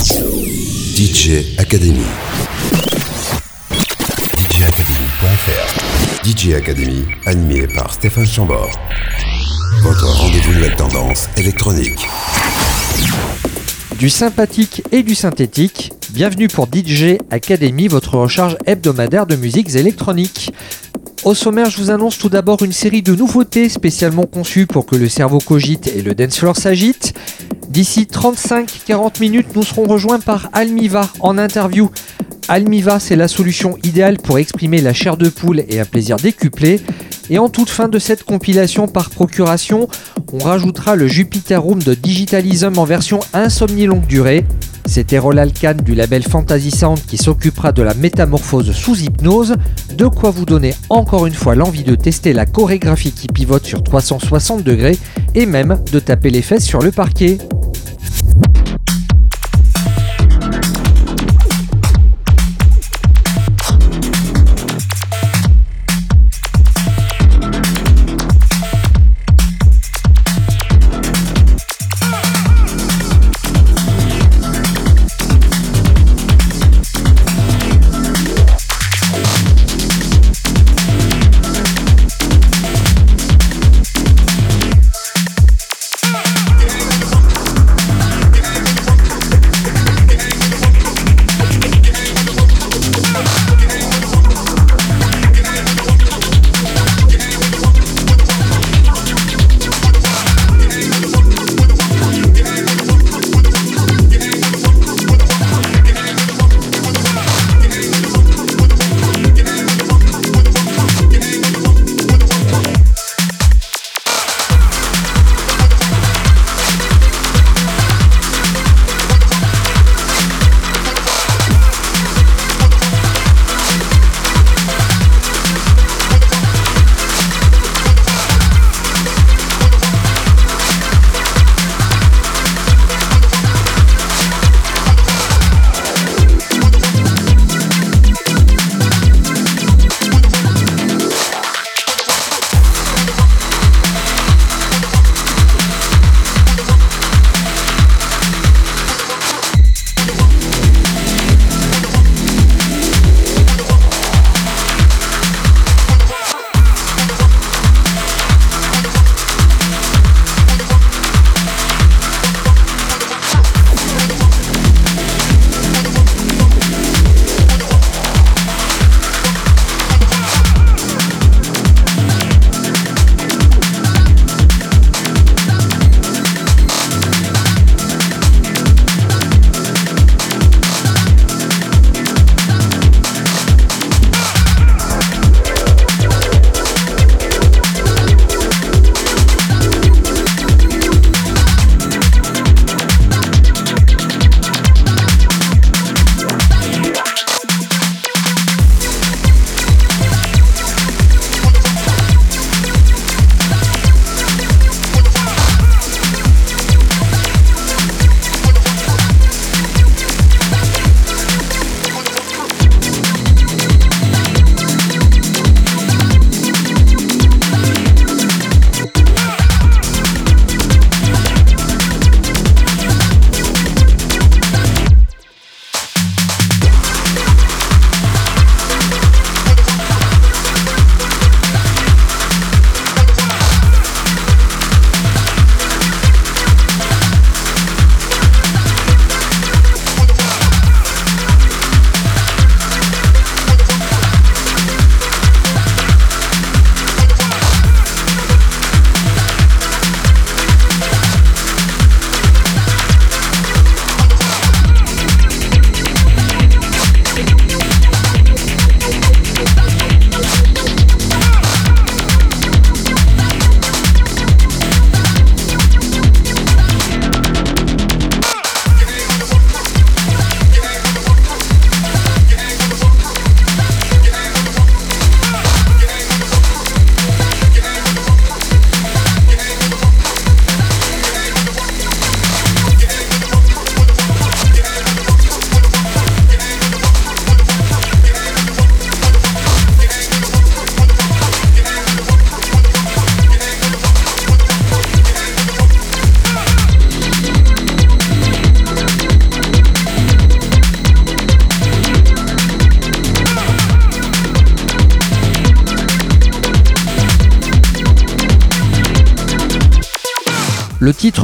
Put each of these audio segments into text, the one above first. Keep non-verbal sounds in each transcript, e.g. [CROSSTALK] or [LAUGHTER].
DJ Academy. DJacademy.fr DJ Academy, animé par Stéphane Chambord. Votre rendez-vous nouvelle tendance électronique. Du sympathique et du synthétique, bienvenue pour DJ Academy, votre recharge hebdomadaire de musiques électroniques. Au sommaire, je vous annonce tout d'abord une série de nouveautés spécialement conçues pour que le cerveau cogite et le dance floor s'agite. D'ici 35-40 minutes, nous serons rejoints par Almiva en interview. Almiva, c'est la solution idéale pour exprimer la chair de poule et un plaisir décuplé. Et en toute fin de cette compilation par procuration, on rajoutera le Jupiter Room de Digitalism en version insomnie longue durée. C'est Errol Alkan du label Fantasy Sound qui s'occupera de la métamorphose sous hypnose, de quoi vous donner encore une fois l'envie de tester la chorégraphie qui pivote sur 360 degrés et même de taper les fesses sur le parquet.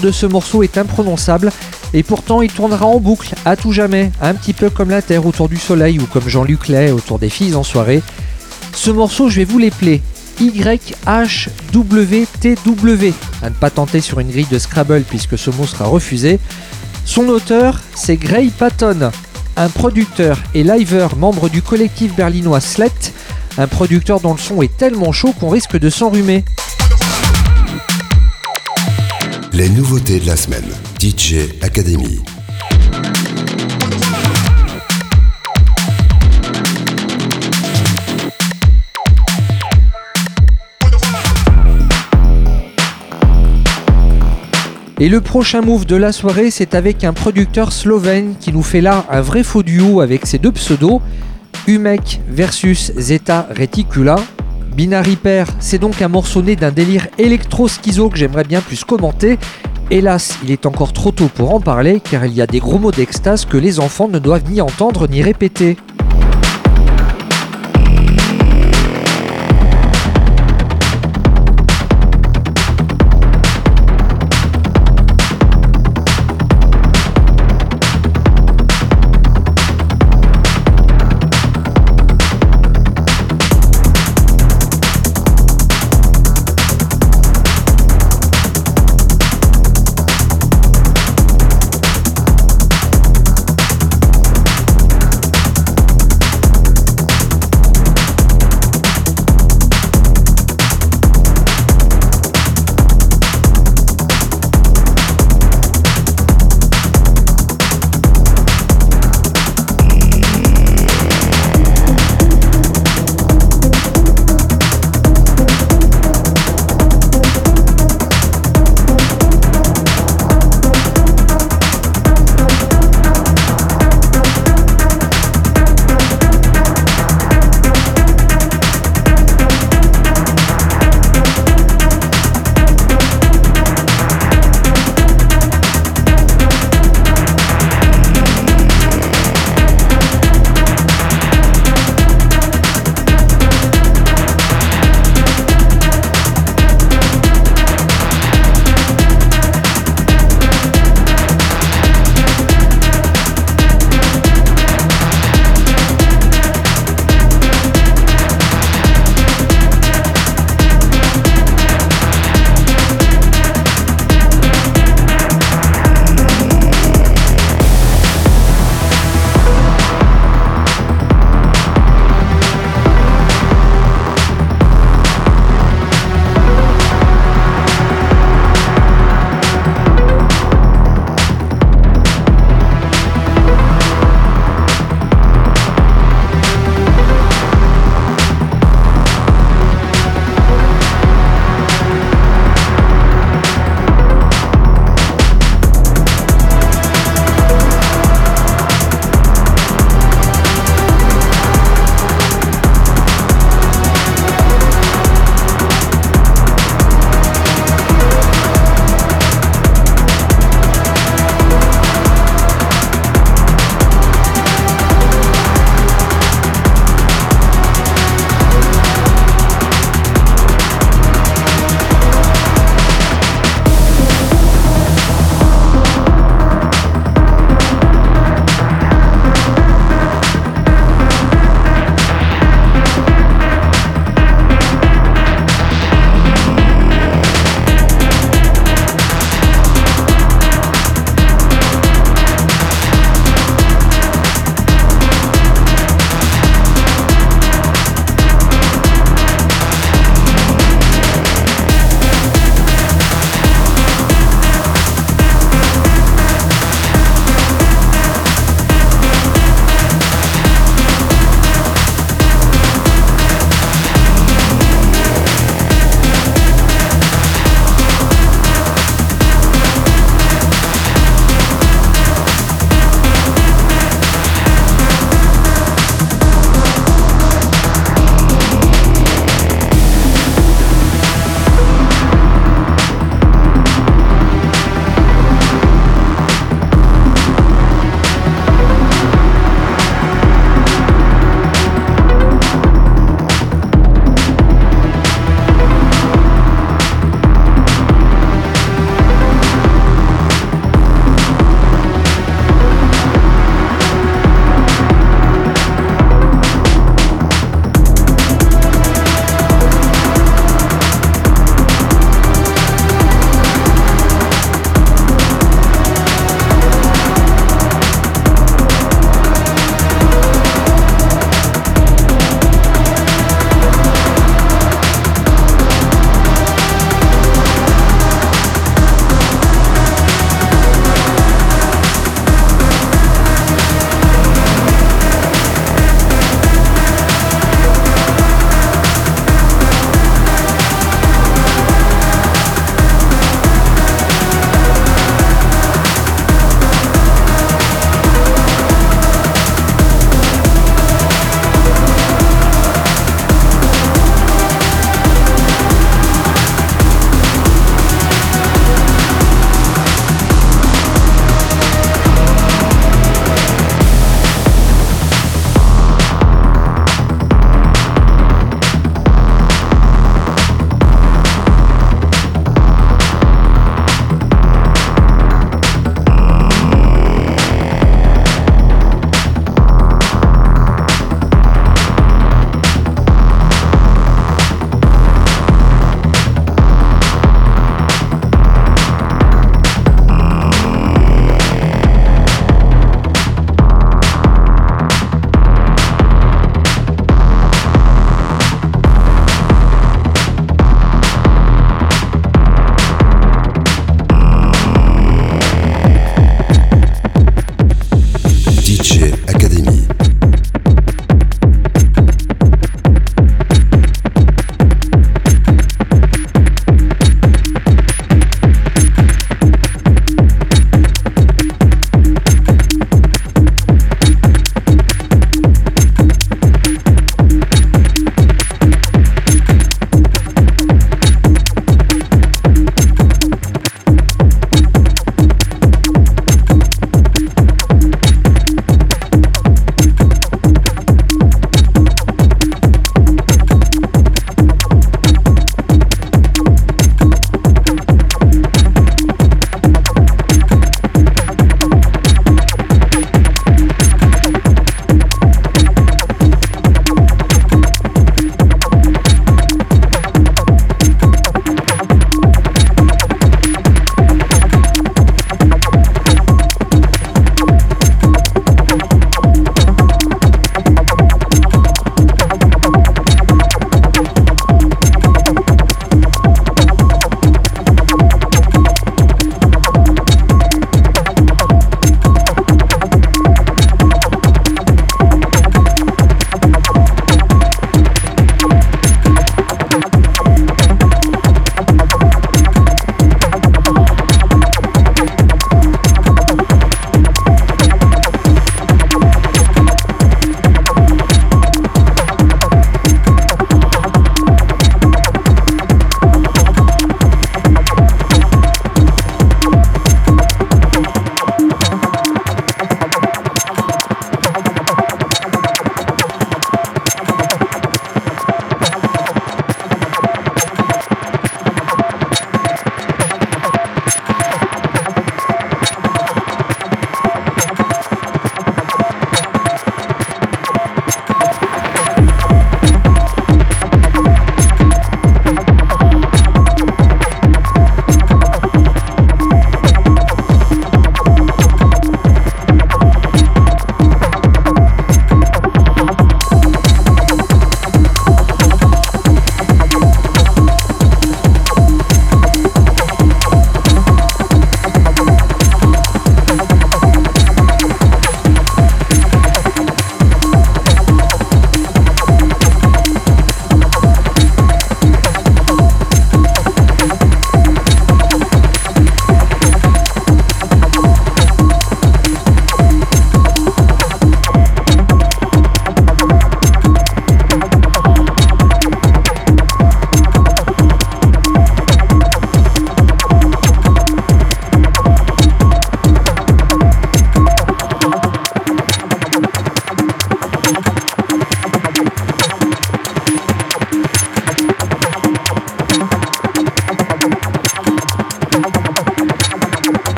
De ce morceau est imprononçable et pourtant il tournera en boucle à tout jamais, un petit peu comme la Terre autour du Soleil ou comme Jean-Luc Lay autour des filles en soirée. Ce morceau, je vais vous l'épeler YHWTW, à ne pas tenter sur une grille de Scrabble puisque ce mot sera refusé. Son auteur, c'est Gray Patton, un producteur et liver membre du collectif berlinois Slet, un producteur dont le son est tellement chaud qu'on risque de s'enrhumer. Les nouveautés de la semaine. DJ Academy. Et le prochain move de la soirée, c'est avec un producteur slovène qui nous fait là un vrai faux duo avec ses deux pseudos, Umek versus Zeta Reticula. Binary Pair, c'est donc un morceau né d'un délire électro-schizo que j'aimerais bien plus commenter. Hélas, il est encore trop tôt pour en parler car il y a des gros mots d'extase que les enfants ne doivent ni entendre ni répéter.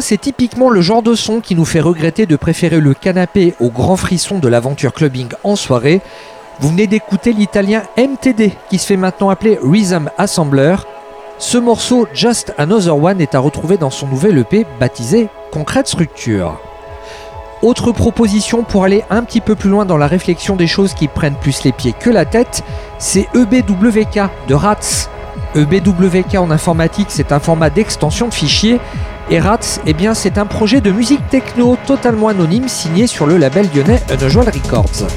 C'est typiquement le genre de son qui nous fait regretter de préférer le canapé au grand frisson de l'aventure clubbing en soirée. Vous venez d'écouter l'italien MTD qui se fait maintenant appeler Rhythm Assembler. Ce morceau Just Another One est à retrouver dans son nouvel EP baptisé Concrète Structure. Autre proposition pour aller un petit peu plus loin dans la réflexion des choses qui prennent plus les pieds que la tête, c'est EBWK de RATS. EBWK en informatique, c'est un format d'extension de fichiers. Et RATS, eh bien, c'est un projet de musique techno totalement anonyme signé sur le label lyonnais Unusual Records.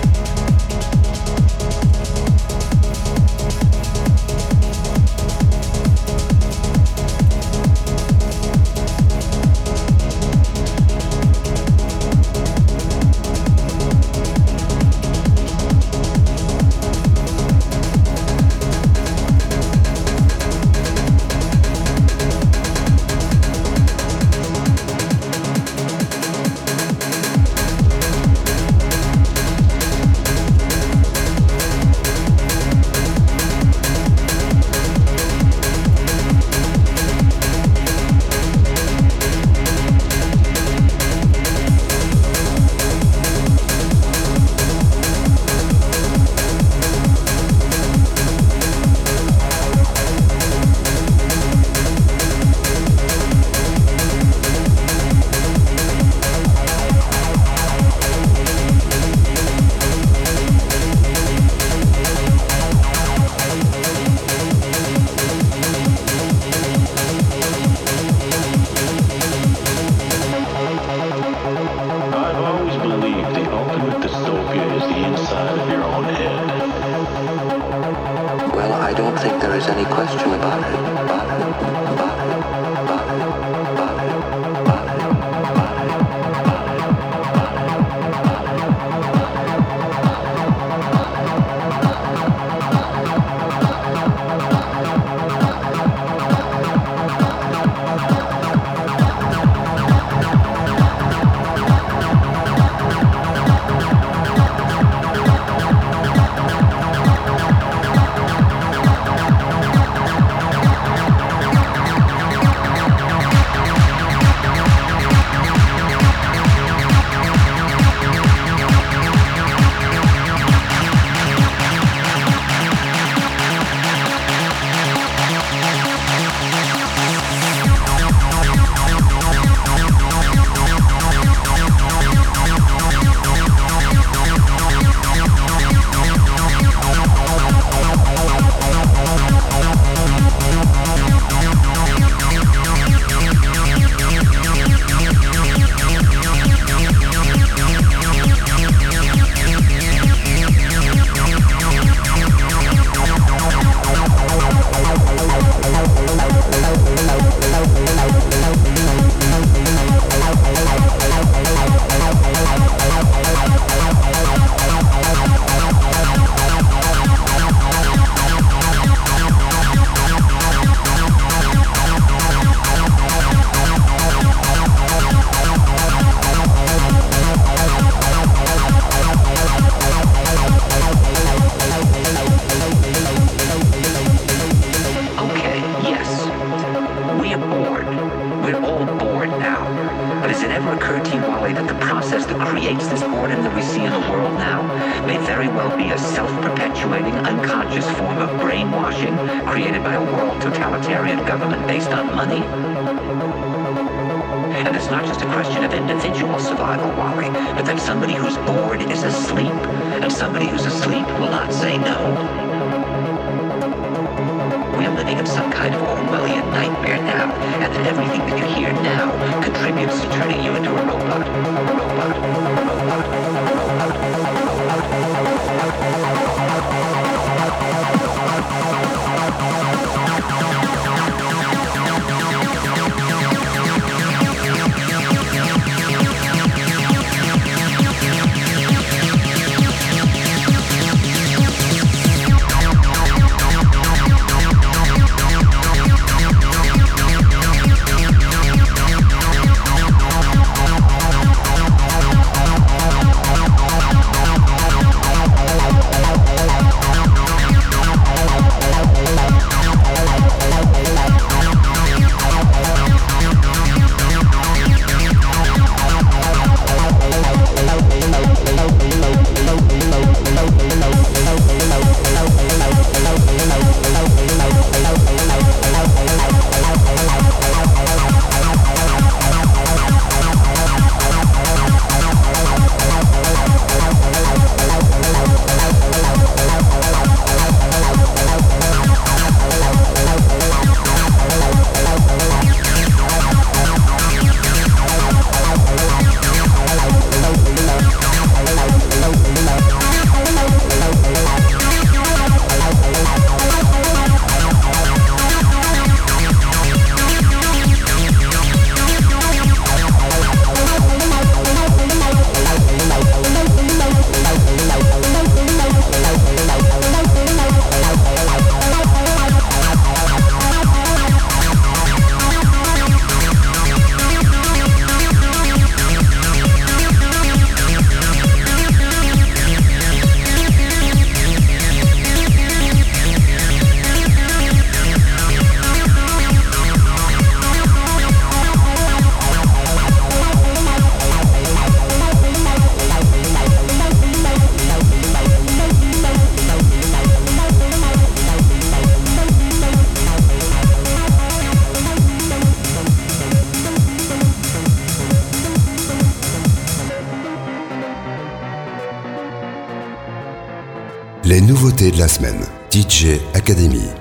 De la semaine. DJ Academy.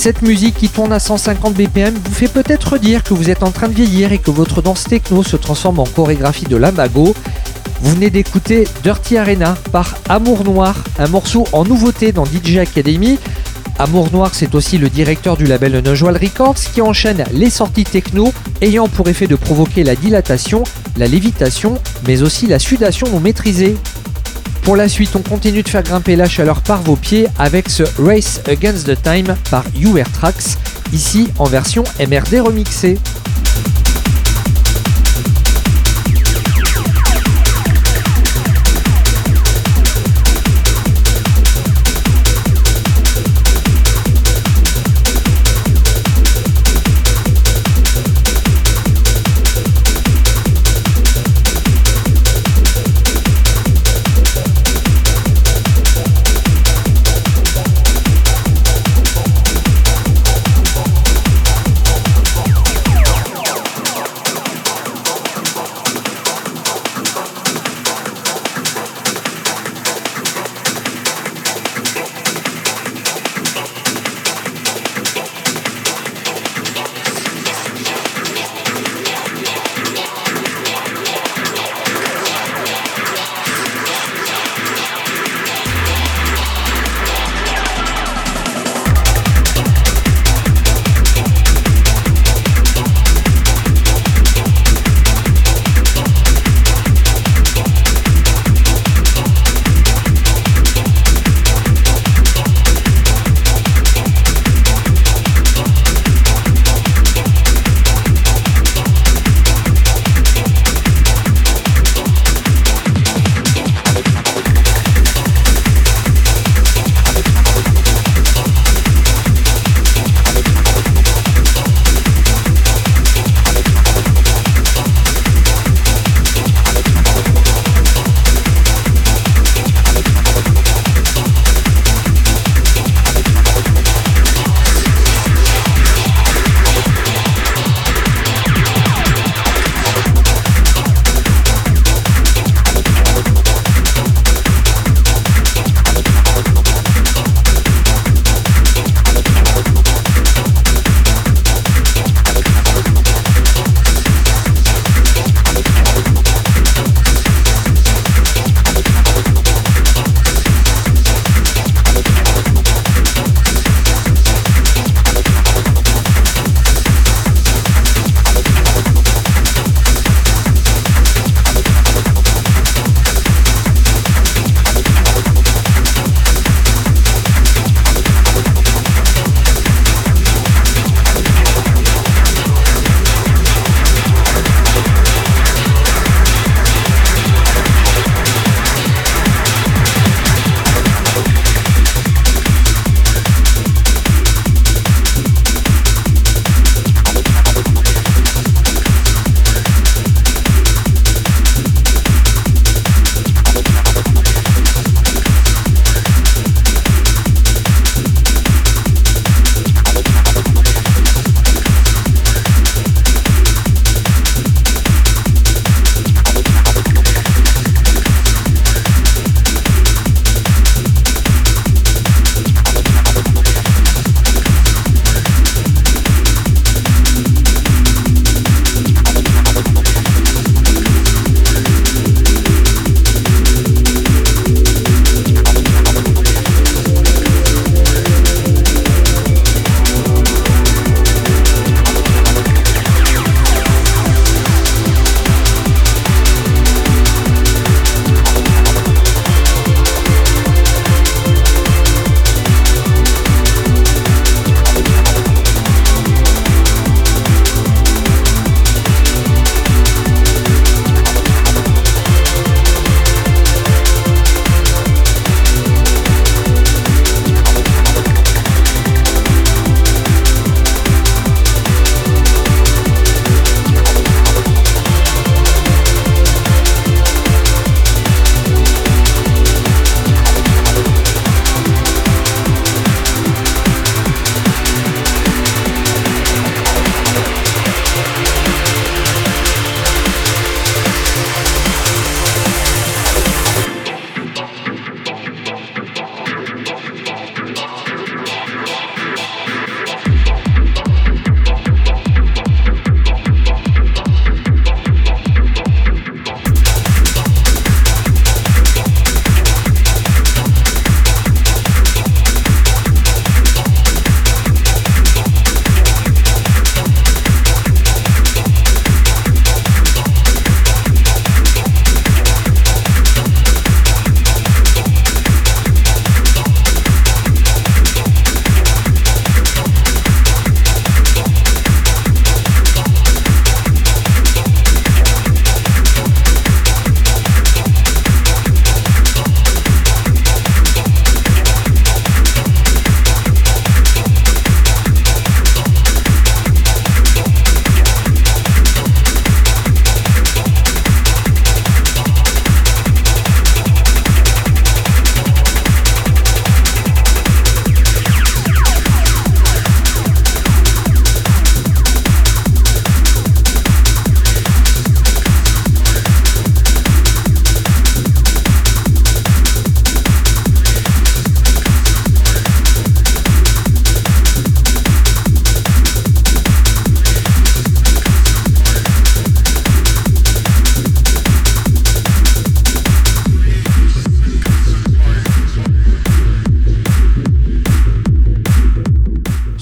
Cette musique qui tourne à 150 BPM vous fait peut-être dire que vous êtes en train de vieillir et que votre danse techno se transforme en chorégraphie de l'amago. Vous venez d'écouter Dirty Arena par Amour Noir, un morceau en nouveauté dans DJ Academy. Amour Noir, c'est aussi le directeur du label Nojoal Records qui enchaîne les sorties techno ayant pour effet de provoquer la dilatation, la lévitation, mais aussi la sudation non maîtrisée. Pour la suite, on continue de faire grimper la chaleur par vos pieds avec ce Race Against the Time par UR Tracks, ici en version MRD remixée.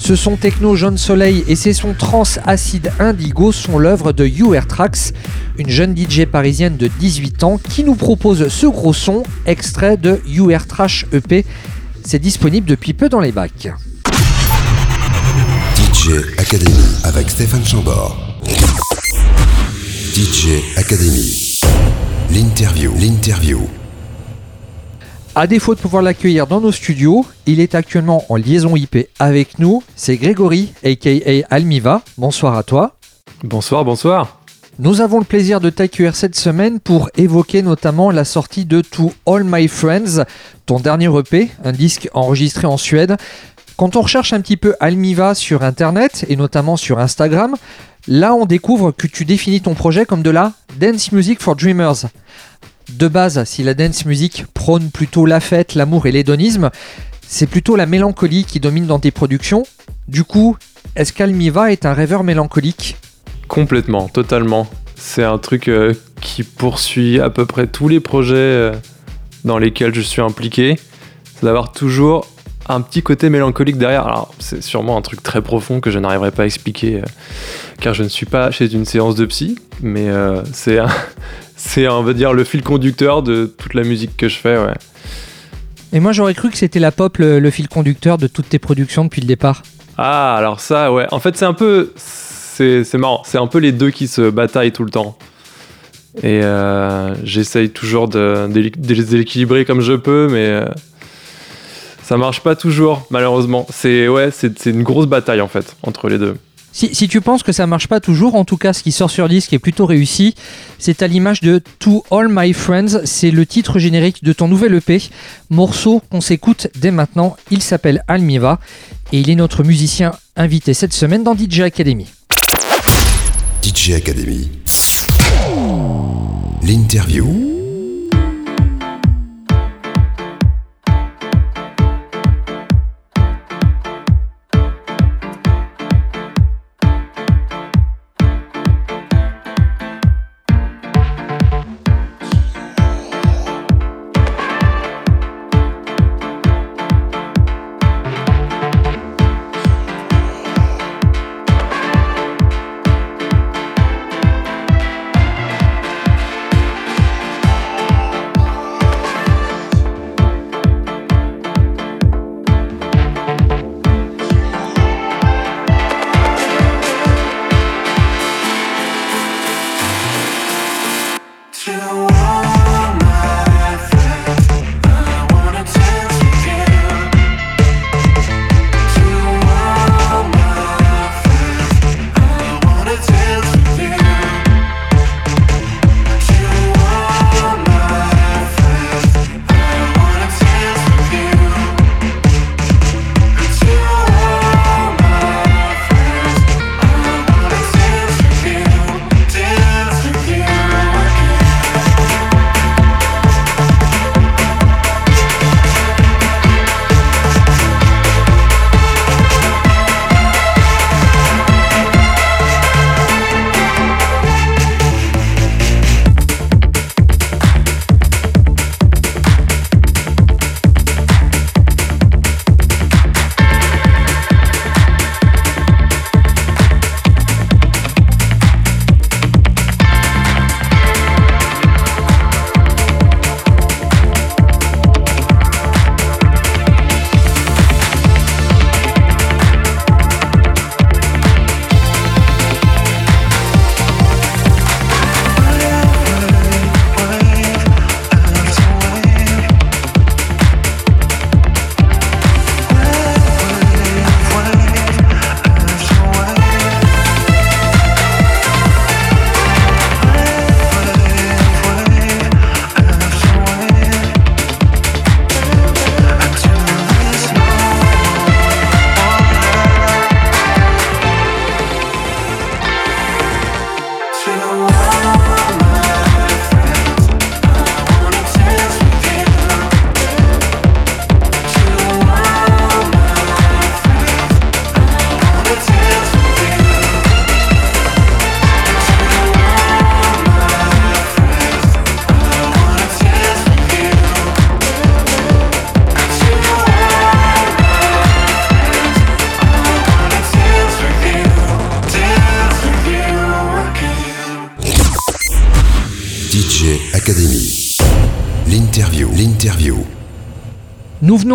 Ce son techno jaune soleil et ses sons trans acide indigo sont l'œuvre de UR Tracks, une jeune DJ parisienne de 18 ans qui nous propose ce gros son, extrait de UR Trash EP. C'est disponible depuis peu dans les bacs. DJ Academy avec Stéphane Chambord. DJ Academy. L'interview. L'interview. À défaut de pouvoir l'accueillir dans nos studios, il est actuellement en liaison IP avec nous. C'est Grégory, aka Almiva. Bonsoir à toi. Bonsoir, bonsoir. Nous avons le plaisir de t'accueillir cette semaine pour évoquer notamment la sortie de To All My Friends, ton dernier EP, un disque enregistré en Suède. Quand on recherche un petit peu Almiva sur Internet et notamment sur Instagram, là on découvre que tu définis ton projet comme de la Dance Music for Dreamers. De base, si la dance music prône plutôt la fête, l'amour et l'hédonisme, c'est plutôt la mélancolie qui domine dans tes productions. Du coup, est-ce qu'Almiva est un rêveur mélancolique? Complètement, totalement. C'est un truc euh, qui poursuit à peu près tous les projets euh, dans lesquels je suis impliqué. C'est d'avoir toujours un petit côté mélancolique derrière. Alors, c'est sûrement un truc très profond que je n'arriverai pas à expliquer euh, car je ne suis pas chez une séance de psy, mais c'est un, c'est, on va dire, le fil conducteur de toute la musique que je fais, ouais. Et moi, j'aurais cru que c'était la pop le, fil conducteur de toutes tes productions depuis le départ. Ah, alors ça, ouais. En fait, c'est un peu. C'est, marrant. C'est un peu les deux qui se bataillent tout le temps. Et euh, j'essaye toujours de, les équilibrer comme je peux, mais euh, ça marche pas toujours, malheureusement. C'est ouais, c'est une grosse bataille en fait entre les deux. Si, tu penses que ça marche pas toujours, en tout cas ce qui sort sur disque est plutôt réussi, c'est à l'image de To All My Friends, c'est le titre générique de ton nouvel EP, morceau qu'on s'écoute dès maintenant, il s'appelle Almiva et il est notre musicien invité cette semaine dans DJ Academy. DJ Academy. L'interview.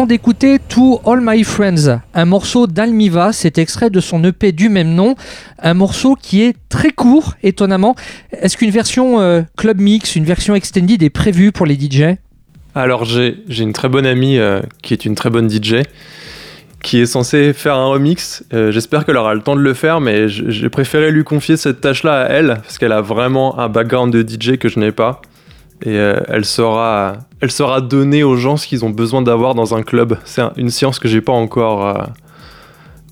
D'écouter To All My Friends, un morceau d'Almiva, c'est extrait de son EP du même nom, un morceau qui est très court, étonnamment. Est-ce qu'une version euh, club mix, une version extended est prévue pour les DJ Alors j'ai une très bonne amie euh, qui est une très bonne DJ qui est censée faire un remix. Euh, J'espère qu'elle aura le temps de le faire, mais j'ai préféré lui confier cette tâche-là à elle parce qu'elle a vraiment un background de DJ que je n'ai pas. Et euh, elle saura, elle saura donner aux gens ce qu'ils ont besoin d'avoir dans un club. C'est un- une science que j'ai pas encore euh,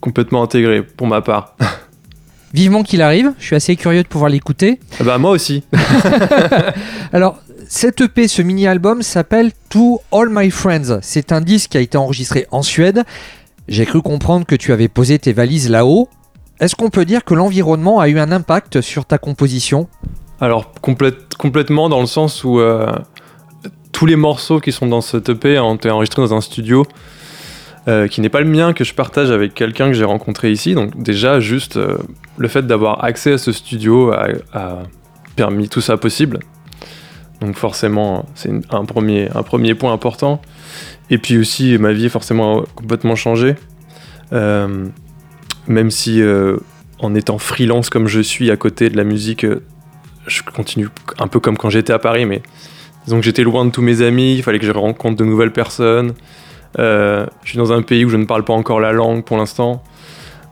complètement intégrée pour ma part. [LAUGHS] Vivement qu'il arrive, je suis assez curieux de pouvoir l'écouter. Ah bah moi aussi. [LAUGHS] [LAUGHS] Alors, cet EP, ce mini-album s'appelle To All My Friends. C'est un disque qui a été enregistré en Suède. J'ai cru comprendre que tu avais posé tes valises là-haut. Est-ce qu'on peut dire que l'environnement a eu un impact sur ta composition? Alors complète- complètement dans le sens où euh, tous les morceaux qui sont dans cet EP ont été enregistrés dans un studio euh, qui n'est pas le mien, que je partage avec quelqu'un que j'ai rencontré ici. Donc déjà juste euh, le fait d'avoir accès à ce studio a, permis tout ça possible. Donc forcément c'est un premier, un premier point important. Et puis aussi ma vie est forcément complètement changé. Euh, même si en étant freelance comme je suis à côté de la musique, je continue un peu comme quand j'étais à Paris, mais disons que j'étais loin de tous mes amis, il fallait que je rencontre de nouvelles personnes. Euh, je suis dans un pays où je ne parle pas encore la langue pour l'instant.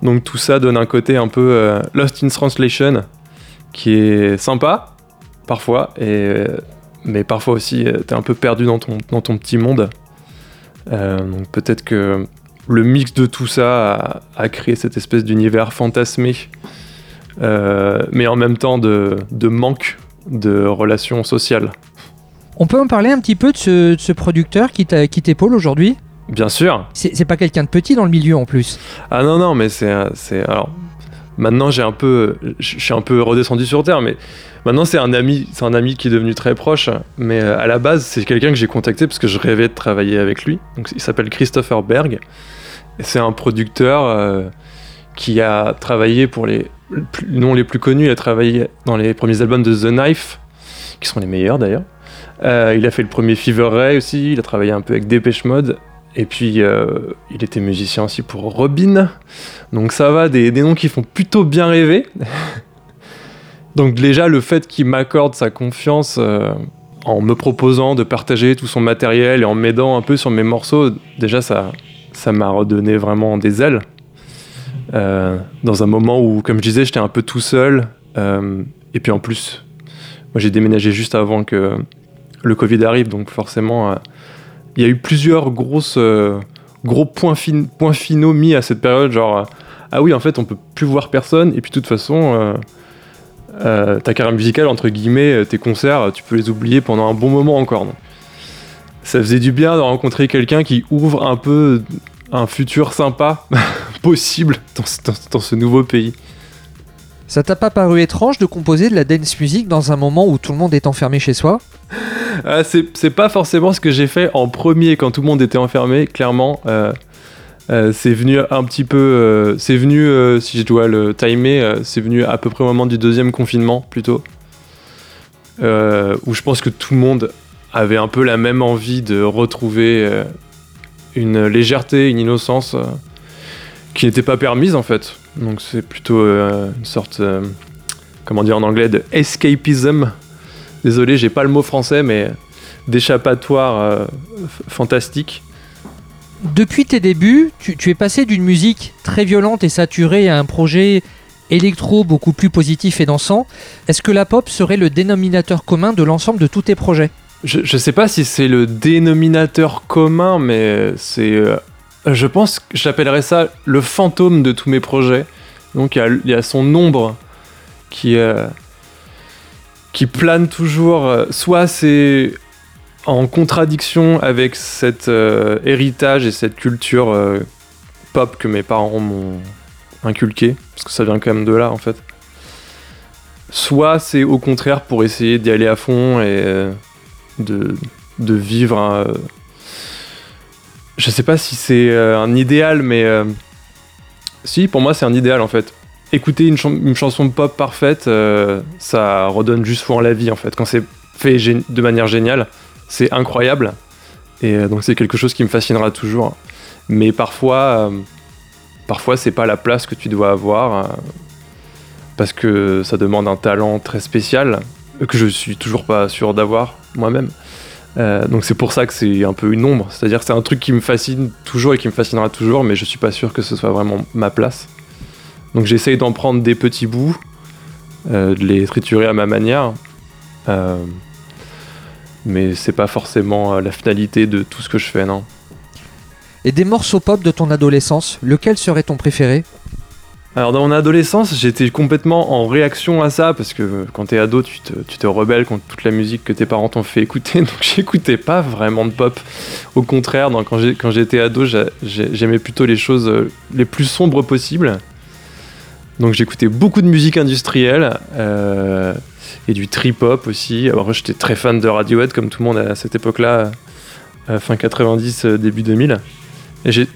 Donc tout ça donne un côté un peu euh, Lost in Translation qui est sympa parfois, euh, mais parfois aussi t'es un peu perdu dans ton, dans ton petit monde. Donc peut-être que le mix de tout ça a, a créé cette espèce d'univers fantasmé euh, mais en même temps de, de manque de relations sociales. On peut en parler un petit peu de ce, de ce producteur qui t'épaule aujourd'hui? Bien sûr. C'est pas quelqu'un de petit dans le milieu en plus. Ah non, non, mais c'est. alors, maintenant, j'ai un peu. Je suis un peu redescendu sur Terre, mais maintenant, c'est un ami, c'est un ami qui est devenu très proche. Mais euh, à la base, c'est quelqu'un que j'ai contacté parce que je rêvais de travailler avec lui. Donc, il s'appelle Christopher Berg. C'est un producteur euh, qui a travaillé pour les noms les plus connus. Il a travaillé dans les premiers albums de The Knife, qui sont les meilleurs d'ailleurs. Euh, il a fait le premier Fever Ray aussi. Il a travaillé un peu avec Dépêche Mode. Et puis, euh, il était musicien aussi pour Robin. Donc ça va, des, des noms qui font plutôt bien rêver. [LAUGHS] Donc déjà, le fait qu'il m'accorde sa confiance euh, en me proposant de partager tout son matériel et en m'aidant un peu sur mes morceaux, déjà, ça ça m'a redonné vraiment des ailes. Euh, dans un moment où, comme je disais, j'étais un peu tout seul. euh, et puis en plus, moi j'ai déménagé juste avant que le Covid arrive, donc forcément... euh, il y a eu plusieurs grosses, gros points, fin- points finaux mis à cette période, genre ah oui en fait on peut plus voir personne et puis de toute façon ta carrière musicale entre guillemets, tes concerts, tu peux les oublier pendant un bon moment encore. Ça faisait du bien de rencontrer quelqu'un qui ouvre un peu un futur sympa [LAUGHS] possible dans ce, dans- dans ce nouveau pays. Ça t'a pas paru étrange de composer de la dance music dans un moment où tout le monde est enfermé chez soi? Ah, c'est pas forcément ce que j'ai fait en premier quand tout le monde était enfermé, clairement. euh, euh, c'est venu un petit peu. euh, c'est venu, si je dois le timer, c'est venu à peu près au moment du deuxième confinement plutôt. Où je pense que tout le monde avait un peu la même envie de retrouver une légèreté, une innocence euh, qui n'était pas permise en fait. Donc c'est plutôt euh, une sorte, euh, comment dire en anglais, de escapism. Désolé, j'ai pas le mot français, mais d'échappatoire fantastique. Depuis tes débuts, tu es passé d'une musique très violente et saturée à un projet électro beaucoup plus positif et dansant. Est-ce que la pop serait le dénominateur commun de l'ensemble de tous tes projets? Je, je sais pas si c'est le dénominateur commun, mais c'est. euh, je pense que j'appellerais ça le fantôme de tous mes projets. Donc il y a, son ombre qui, euh, qui plane toujours. euh, Soit c'est en contradiction avec cet héritage et cette culture pop que mes parents m'ont inculqué, parce que ça vient quand même de là en fait. Soit c'est au contraire pour essayer d'y aller à fond et de, vivre un. euh, je sais pas si c'est euh, un idéal, mais. euh, si, pour moi c'est un idéal en fait. Écouter une, chan- une chanson pop parfaite, ça redonne juste foi en la vie en fait. Quand c'est fait de manière géniale. C'est incroyable. Et donc c'est quelque chose qui me fascinera toujours. Mais parfois, parfois c'est pas la place que tu dois avoir parce que ça demande un talent très spécial que je suis toujours pas sûr d'avoir moi-même. Euh, donc c'est pour ça que c'est un peu une ombre. C'est-à-dire c'est un truc qui me fascine toujours et qui me fascinera toujours, mais je suis pas sûr que ce soit vraiment ma place. Donc j'essaye d'en prendre des petits bouts, euh, de les triturer à ma manière. Euh, mais c'est pas forcément la finalité de tout ce que je fais, non. Et des morceaux pop de ton adolescence, lequel serait ton préféré? Alors dans mon adolescence, j'étais complètement en réaction à ça parce que quand t'es ado, tu te, rebelles contre toute la musique que tes parents t'ont fait écouter. [LAUGHS] Donc j'écoutais pas vraiment de pop. Au contraire, quand j'étais ado, j'aimais plutôt les choses euh, les plus sombres possibles. Donc j'écoutais beaucoup de musique industrielle euh, et du trip-hop aussi. Alors j'étais très fan de Radiohead comme tout le monde à cette époque-là, euh, fin 90, début 2000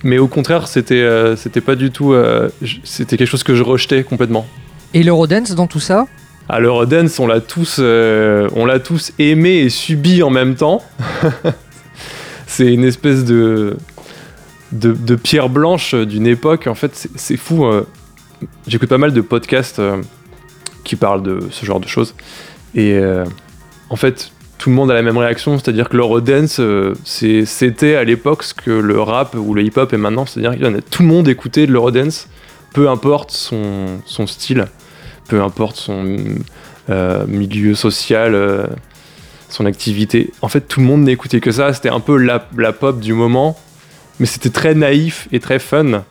mais au contraire, c'était euh, c'était pas du tout. Euh, c'était quelque chose que je rejetais complètement. Et l'Eurodance dans tout ça? Ah, l'Eurodance, on l'a tous, euh, on l'a tous aimé et subi en même temps. [LAUGHS] c'est une espèce de, de, pierre blanche d'une époque. En fait, c'est fou. J'écoute pas mal de podcasts qui parlent de ce genre de choses. Et en fait, tout le monde a la même réaction, c'est-à-dire que l'Eurodance, euh, c'était à l'époque ce que le rap ou le hip-hop est maintenant, c'est-à-dire que tout le monde écoutait de l'Eurodance, peu importe son, style, peu importe son euh, milieu social, euh, son activité. En fait, tout le monde n'écoutait que ça, c'était un peu la, pop du moment, mais c'était très naïf et très fun.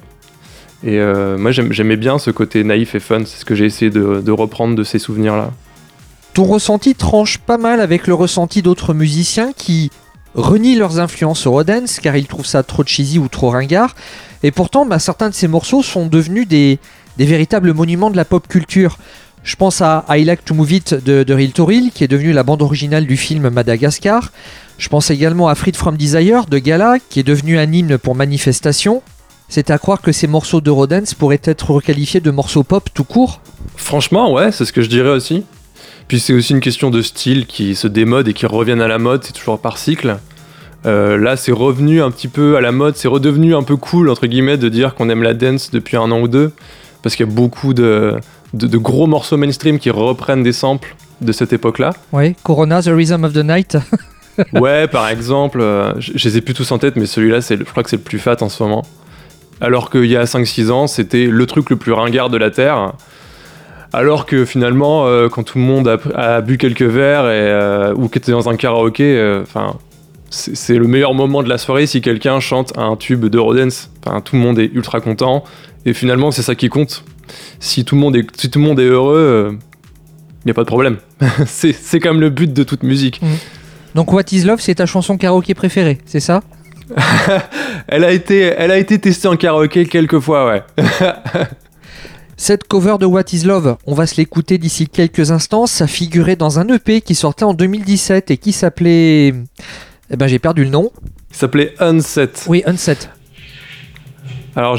Et moi, j'aimais bien ce côté naïf et fun, c'est ce que j'ai essayé de reprendre de ces souvenirs-là. Ton ressenti tranche pas mal avec le ressenti d'autres musiciens qui renient leurs influences Eurodance car ils trouvent ça trop cheesy ou trop ringard. Et pourtant, bah, certains de ces morceaux sont devenus des, véritables monuments de la pop culture. Je pense à I Like to Move It de, de Real qui est devenu la bande originale du film Madagascar. Je pense également à Freed from Desire de Gala, qui est devenu un hymne pour manifestation. C'est à croire que ces morceaux d'Eurodance pourraient être requalifiés de morceaux pop tout court? Franchement, ouais, c'est ce que je dirais aussi. Puis c'est aussi une question de style qui se démode et qui reviennent à la mode, c'est toujours par cycle. Euh, là, c'est revenu un petit peu à la mode, c'est redevenu un peu cool, entre guillemets, de dire qu'on aime la dance depuis un an ou deux, parce qu'il y a beaucoup de, de, gros morceaux mainstream qui reprennent des samples de cette époque-là. Oui, Corona, The Rhythm of the Night. [LAUGHS] ouais, par exemple, euh, je, je, les ai plus tous en tête, mais celui-là, je crois que c'est le plus fat en ce moment. Alors qu'il y a 5-6 ans, c'était le truc le plus ringard de la Terre. Alors que finalement, euh, quand tout le monde a, bu quelques verres et, euh, ou que tu dans un karaoké, euh, enfin, c'est le meilleur moment de la soirée si quelqu'un chante un tube d'Eurodance. Enfin, tout le monde est ultra content et finalement, c'est ça qui compte. Si tout le monde est, si tout le monde est heureux, il n'y a pas de problème. [LAUGHS] c'est comme le but de toute musique. Mmh. Donc, What is Love, c'est ta chanson karaoké préférée, c'est ça? [LAUGHS] Elle, a été, elle a été testée en karaoké quelques fois, ouais. [LAUGHS] Cette cover de What is Love, on va se l'écouter d'ici quelques instants. Ça figurait dans un EP qui sortait en 2017 et qui s'appelait. Eh ben j'ai perdu le nom. Il s'appelait Unset. Oui, Unset. Alors,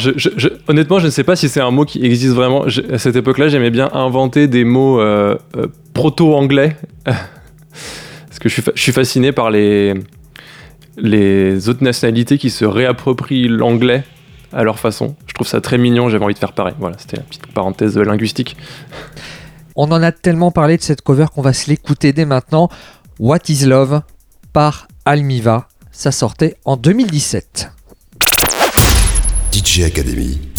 honnêtement, je ne sais pas si c'est un mot qui existe vraiment. à cette époque-là, j'aimais bien inventer des mots euh, euh, proto-anglais. [LAUGHS] Parce que je suis, fasciné par les, les autres nationalités qui se réapproprient l'anglais à leur façon. Je trouve ça très mignon, j'avais envie de faire pareil. Voilà, c'était la petite parenthèse linguistique. On en a tellement parlé de cette cover qu'on va se l'écouter dès maintenant. What is Love par Almiva. Ça sortait en 2017. DJ Academy.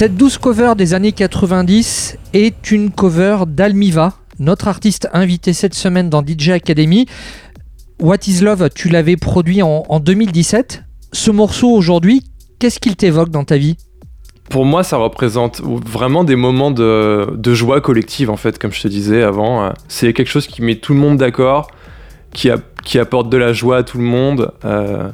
Cette douce cover des années 90 est une cover d'Almiva, notre artiste invité cette semaine dans DJ Academy. What is Love, tu l'avais produit en, en 2017. Ce morceau aujourd'hui, qu'est-ce qu'il t'évoque dans ta vie? Pour moi, ça représente vraiment des moments de, joie collective, en fait, comme je te disais avant. Euh, C'est quelque chose qui met tout le monde d'accord, qui apporte de la joie à tout le monde, euh,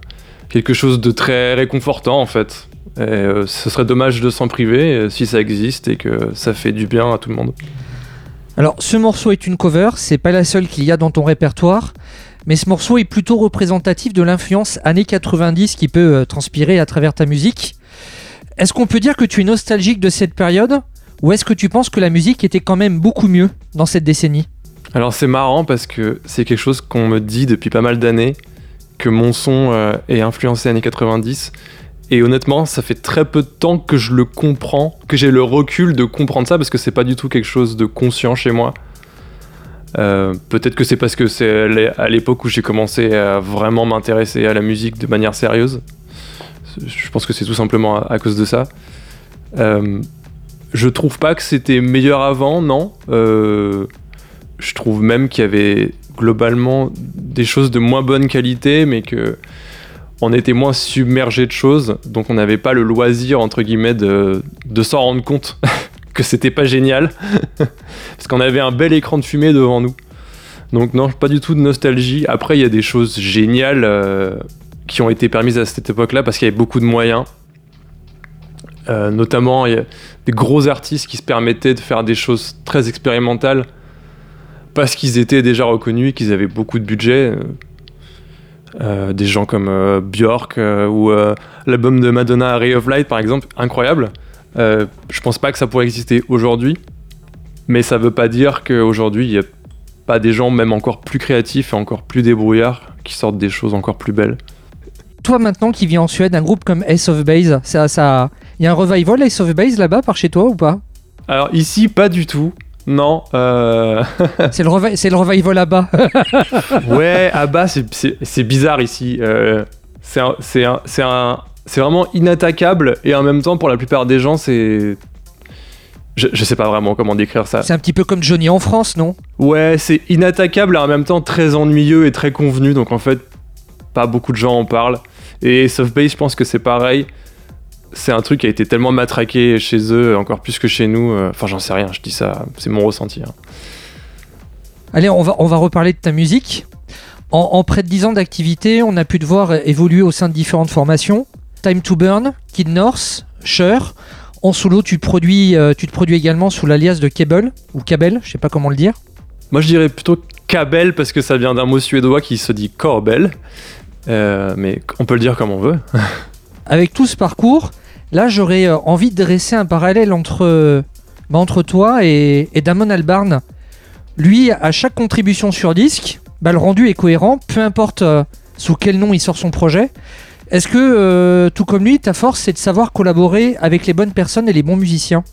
quelque chose de très réconfortant, en fait. Et, euh, ce serait dommage de s'en priver euh, si ça existe et que ça fait du bien à tout le monde. Alors, ce morceau est une cover, c'est pas la seule qu'il y a dans ton répertoire, mais ce morceau est plutôt représentatif de l'influence années 90 qui peut euh, transpirer à travers ta musique. Est-ce qu'on peut dire que tu es nostalgique de cette période ou est-ce que tu penses que la musique était quand même beaucoup mieux dans cette décennie? Alors c'est marrant parce que c'est quelque chose qu'on me dit depuis pas mal d'années, que mon son est influencé années 90. Et honnêtement, ça fait très peu de temps que je le comprends, que j'ai le recul de comprendre ça parce que c'est pas du tout quelque chose de conscient chez moi. Euh, Peut-être que c'est parce que c'est à l'é- à l'époque où j'ai commencé à vraiment m'intéresser à la musique de manière sérieuse. Je pense que c'est tout simplement à, à cause de ça. Euh, je trouve pas que c'était meilleur avant, non. Euh, je trouve même qu'il y avait globalement des choses de moins bonne qualité, mais que on était moins submergé de choses, donc on n'avait pas le loisir entre guillemets de, s'en rendre compte [LAUGHS] que c'était pas génial, [LAUGHS] parce qu'on avait un bel écran de fumée devant nous. Donc non, pas du tout de nostalgie. Après, il y a des choses géniales euh, qui ont été permises à cette époque-là parce qu'il y avait beaucoup de moyens. Euh, notamment, il y a des gros artistes qui se permettaient de faire des choses très expérimentales parce qu'ils étaient déjà reconnus et qu'ils avaient beaucoup de budget. Euh, des gens comme euh, Björk euh, ou euh, l'album de Madonna Ray of Light par exemple, incroyable. Je pense pas que ça pourrait exister aujourd'hui, mais ça veut pas dire qu'aujourd'hui il y a pas des gens même encore plus créatifs et encore plus débrouillards qui sortent des choses encore plus belles. Toi maintenant qui vis en Suède, un groupe comme Ace of Base, ça, ça, il y a un revival Ace of Base là-bas par chez toi ou pas? Alors ici pas du tout. Non, euh... [LAUGHS] C'est le, revi- c'est le revival là-bas. [LAUGHS] ouais, Abba, c'est- c'est c'est bizarre ici. Euh, c'est vraiment inattaquable et en même temps, pour la plupart des gens, c'est. Je, je sais pas vraiment comment décrire ça. c'est un petit peu comme Johnny en France, non? Ouais, c'est inattaquable et en même temps très ennuyeux et très convenu. Donc en fait, pas beaucoup de gens en parlent. Et Softbase, je pense que c'est pareil. C'est un truc qui a été tellement matraqué chez eux, encore plus que chez nous. Euh, Enfin, j'en sais rien, je dis ça, c'est mon ressenti. hein. Allez, on va, on va reparler de ta musique. En, en près de 10 ans d'activité, on a pu te voir évoluer au sein de différentes formations. Time to Burn, Kid North, Cher. En solo, tu te produis, euh, tu te produis également sous l'alias de Cable, ou Cabel, je sais pas comment le dire. Moi, je dirais plutôt Kabel parce que ça vient d'un mot suédois qui se dit Korbel. Euh, mais on peut le dire comme on veut. Avec tout ce parcours, là, j'aurais euh, envie de dresser un parallèle entre, euh, bah, entre toi et, et Damon Albarn. Lui, à chaque contribution sur disque, bah, le rendu est cohérent, peu importe euh, sous quel nom il sort son projet. Est-ce que, tout comme lui, ta force, c'est de savoir collaborer avec les bonnes personnes et les bons musiciens?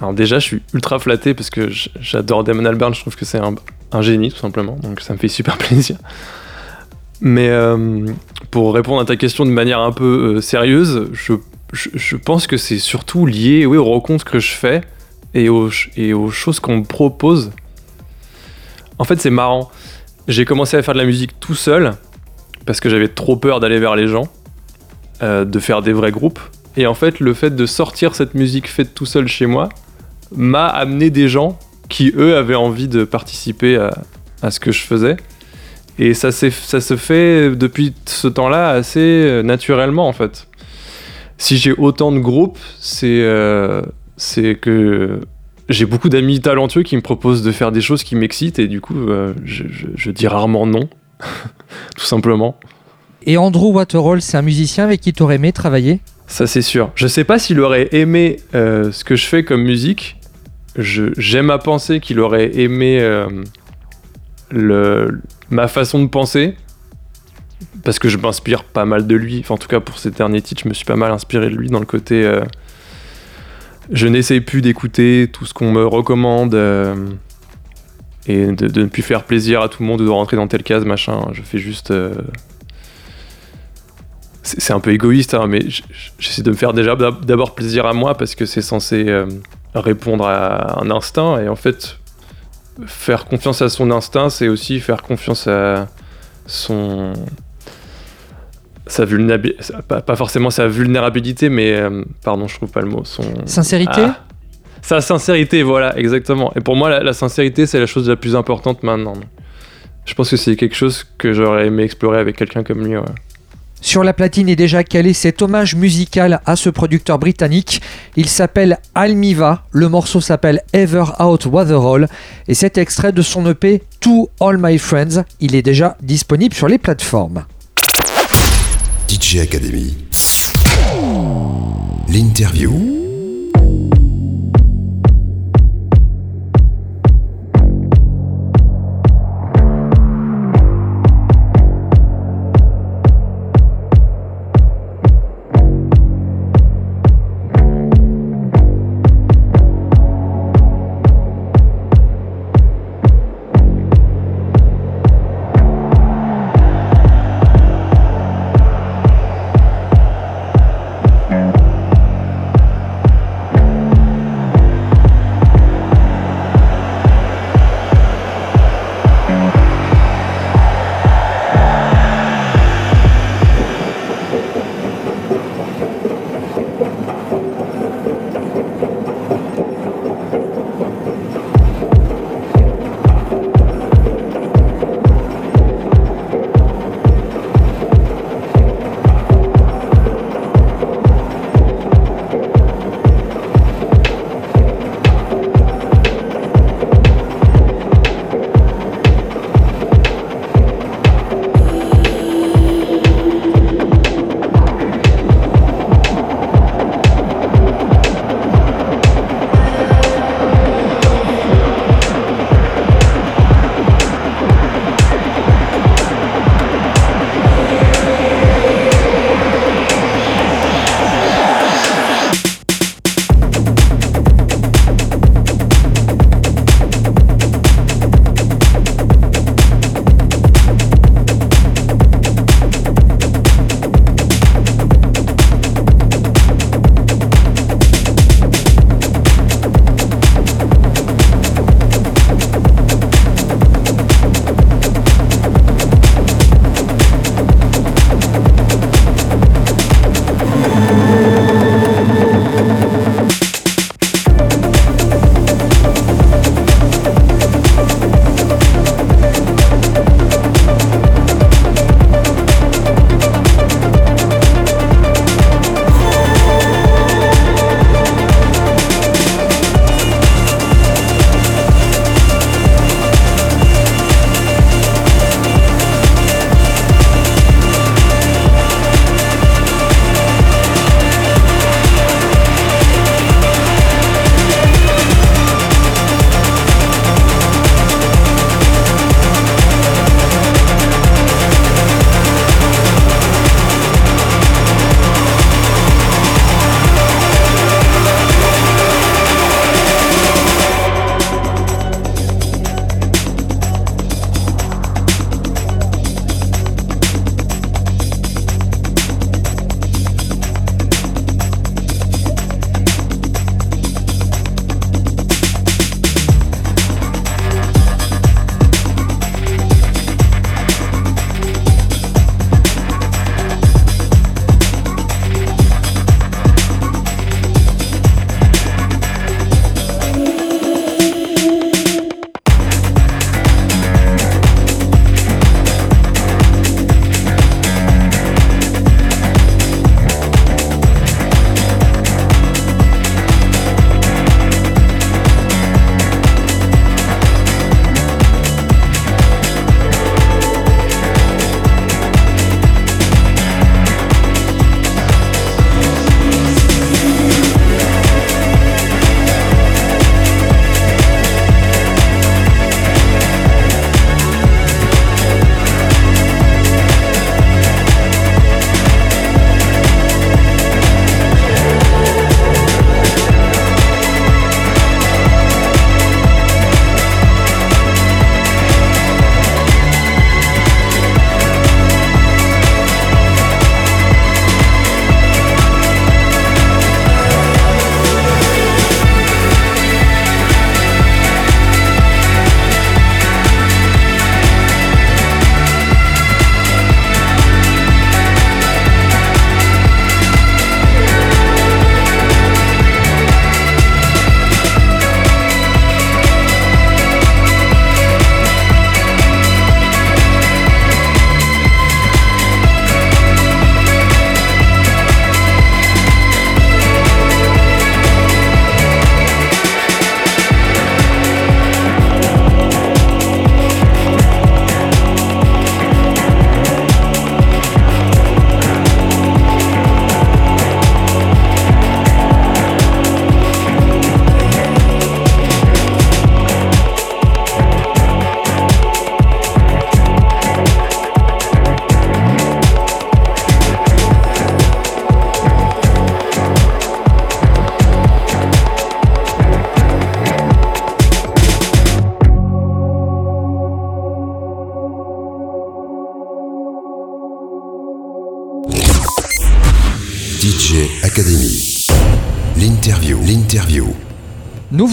Alors déjà, je suis ultra flatté parce que j'adore Damon Albarn, je trouve que c'est un, génie tout simplement, donc ça me fait super [LAUGHS] plaisir. Mais pour répondre à ta question de manière un peu sérieuse, je, je- pense que c'est surtout lié oui, aux rencontres que je fais et aux, choses qu'on me propose. En fait, c'est marrant. J'ai commencé à faire de la musique tout seul parce que j'avais trop peur d'aller vers les gens, euh, de faire des vrais groupes. Et en fait, le fait de sortir cette musique faite tout seul chez moi m'a amené des gens qui, eux, avaient envie de participer à, à ce que je faisais. Et ça, ça se fait depuis ce temps-là assez euh, naturellement, en fait. Si j'ai autant de groupes, c'est euh, c'est que j'ai beaucoup d'amis talentueux qui me proposent de faire des choses qui m'excitent et du coup, euh, je, je- je dis rarement non, [LAUGHS] tout simplement. Et Andrew Waterall, c'est un musicien avec qui tu aurais aimé travailler? Ça c'est sûr. Je sais pas s'il aurait aimé euh, ce que je fais comme musique. J'aime à penser qu'il aurait aimé le, ma façon de penser. Parce que je m'inspire pas mal de lui. Enfin, en tout cas, pour ces derniers titres, je me suis pas mal inspiré de lui dans le côté. euh, je n'essaye plus d'écouter tout ce qu'on me recommande. euh, et de, ne plus faire plaisir à tout le monde ou de rentrer dans telle case, machin. Je fais juste. euh, c'est un peu égoïste, hein, mais j'essaie de me faire déjà d'abord plaisir à moi parce que c'est censé répondre à un instinct. Et en fait, faire confiance à son instinct, c'est aussi faire confiance à son. Sa vulnérabilité, pas, forcément sa vulnérabilité, mais euh, pardon, je trouve pas le mot. Son sincérité. Ah, sa sincérité, voilà, exactement. Et pour moi, la, sincérité, c'est la chose la plus importante maintenant. Je pense que c'est quelque chose que j'aurais aimé explorer avec quelqu'un comme lui. Sur la platine est déjà calé cet hommage musical à ce producteur britannique. Il s'appelle Almiva, le morceau s'appelle Ever Out Waterhole et cet extrait de son EP To All My Friends, il est déjà disponible sur les plateformes. DJ Academy. L'interview.